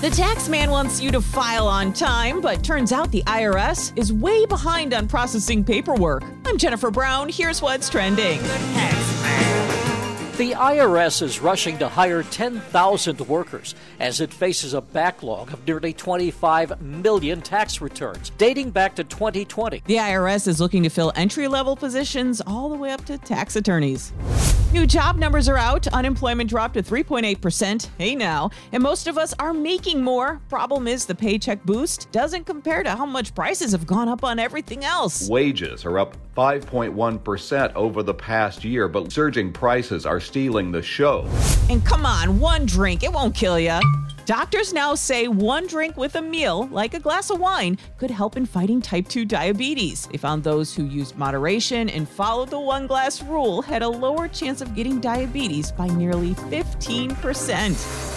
The tax man wants you to file on time, but turns out the IRS is way behind on processing paperwork. I'm Jennifer Brown. Here's what's trending. The IRS is rushing to hire 10,000 workers as it faces a backlog of nearly 25 million tax returns dating back to 2020. The IRS is looking to fill entry level positions all the way up to tax attorneys. New job numbers are out. Unemployment dropped to 3.8%. Hey now. And most of us are making more. Problem is, the paycheck boost doesn't compare to how much prices have gone up on everything else. Wages are up 5.1% over the past year, but surging prices are stealing the show. And come on, one drink, it won't kill you. Doctors now say one drink with a meal, like a glass of wine, could help in fighting type 2 diabetes. They found those who used moderation and followed the one glass rule had a lower chance of getting diabetes by nearly 15%.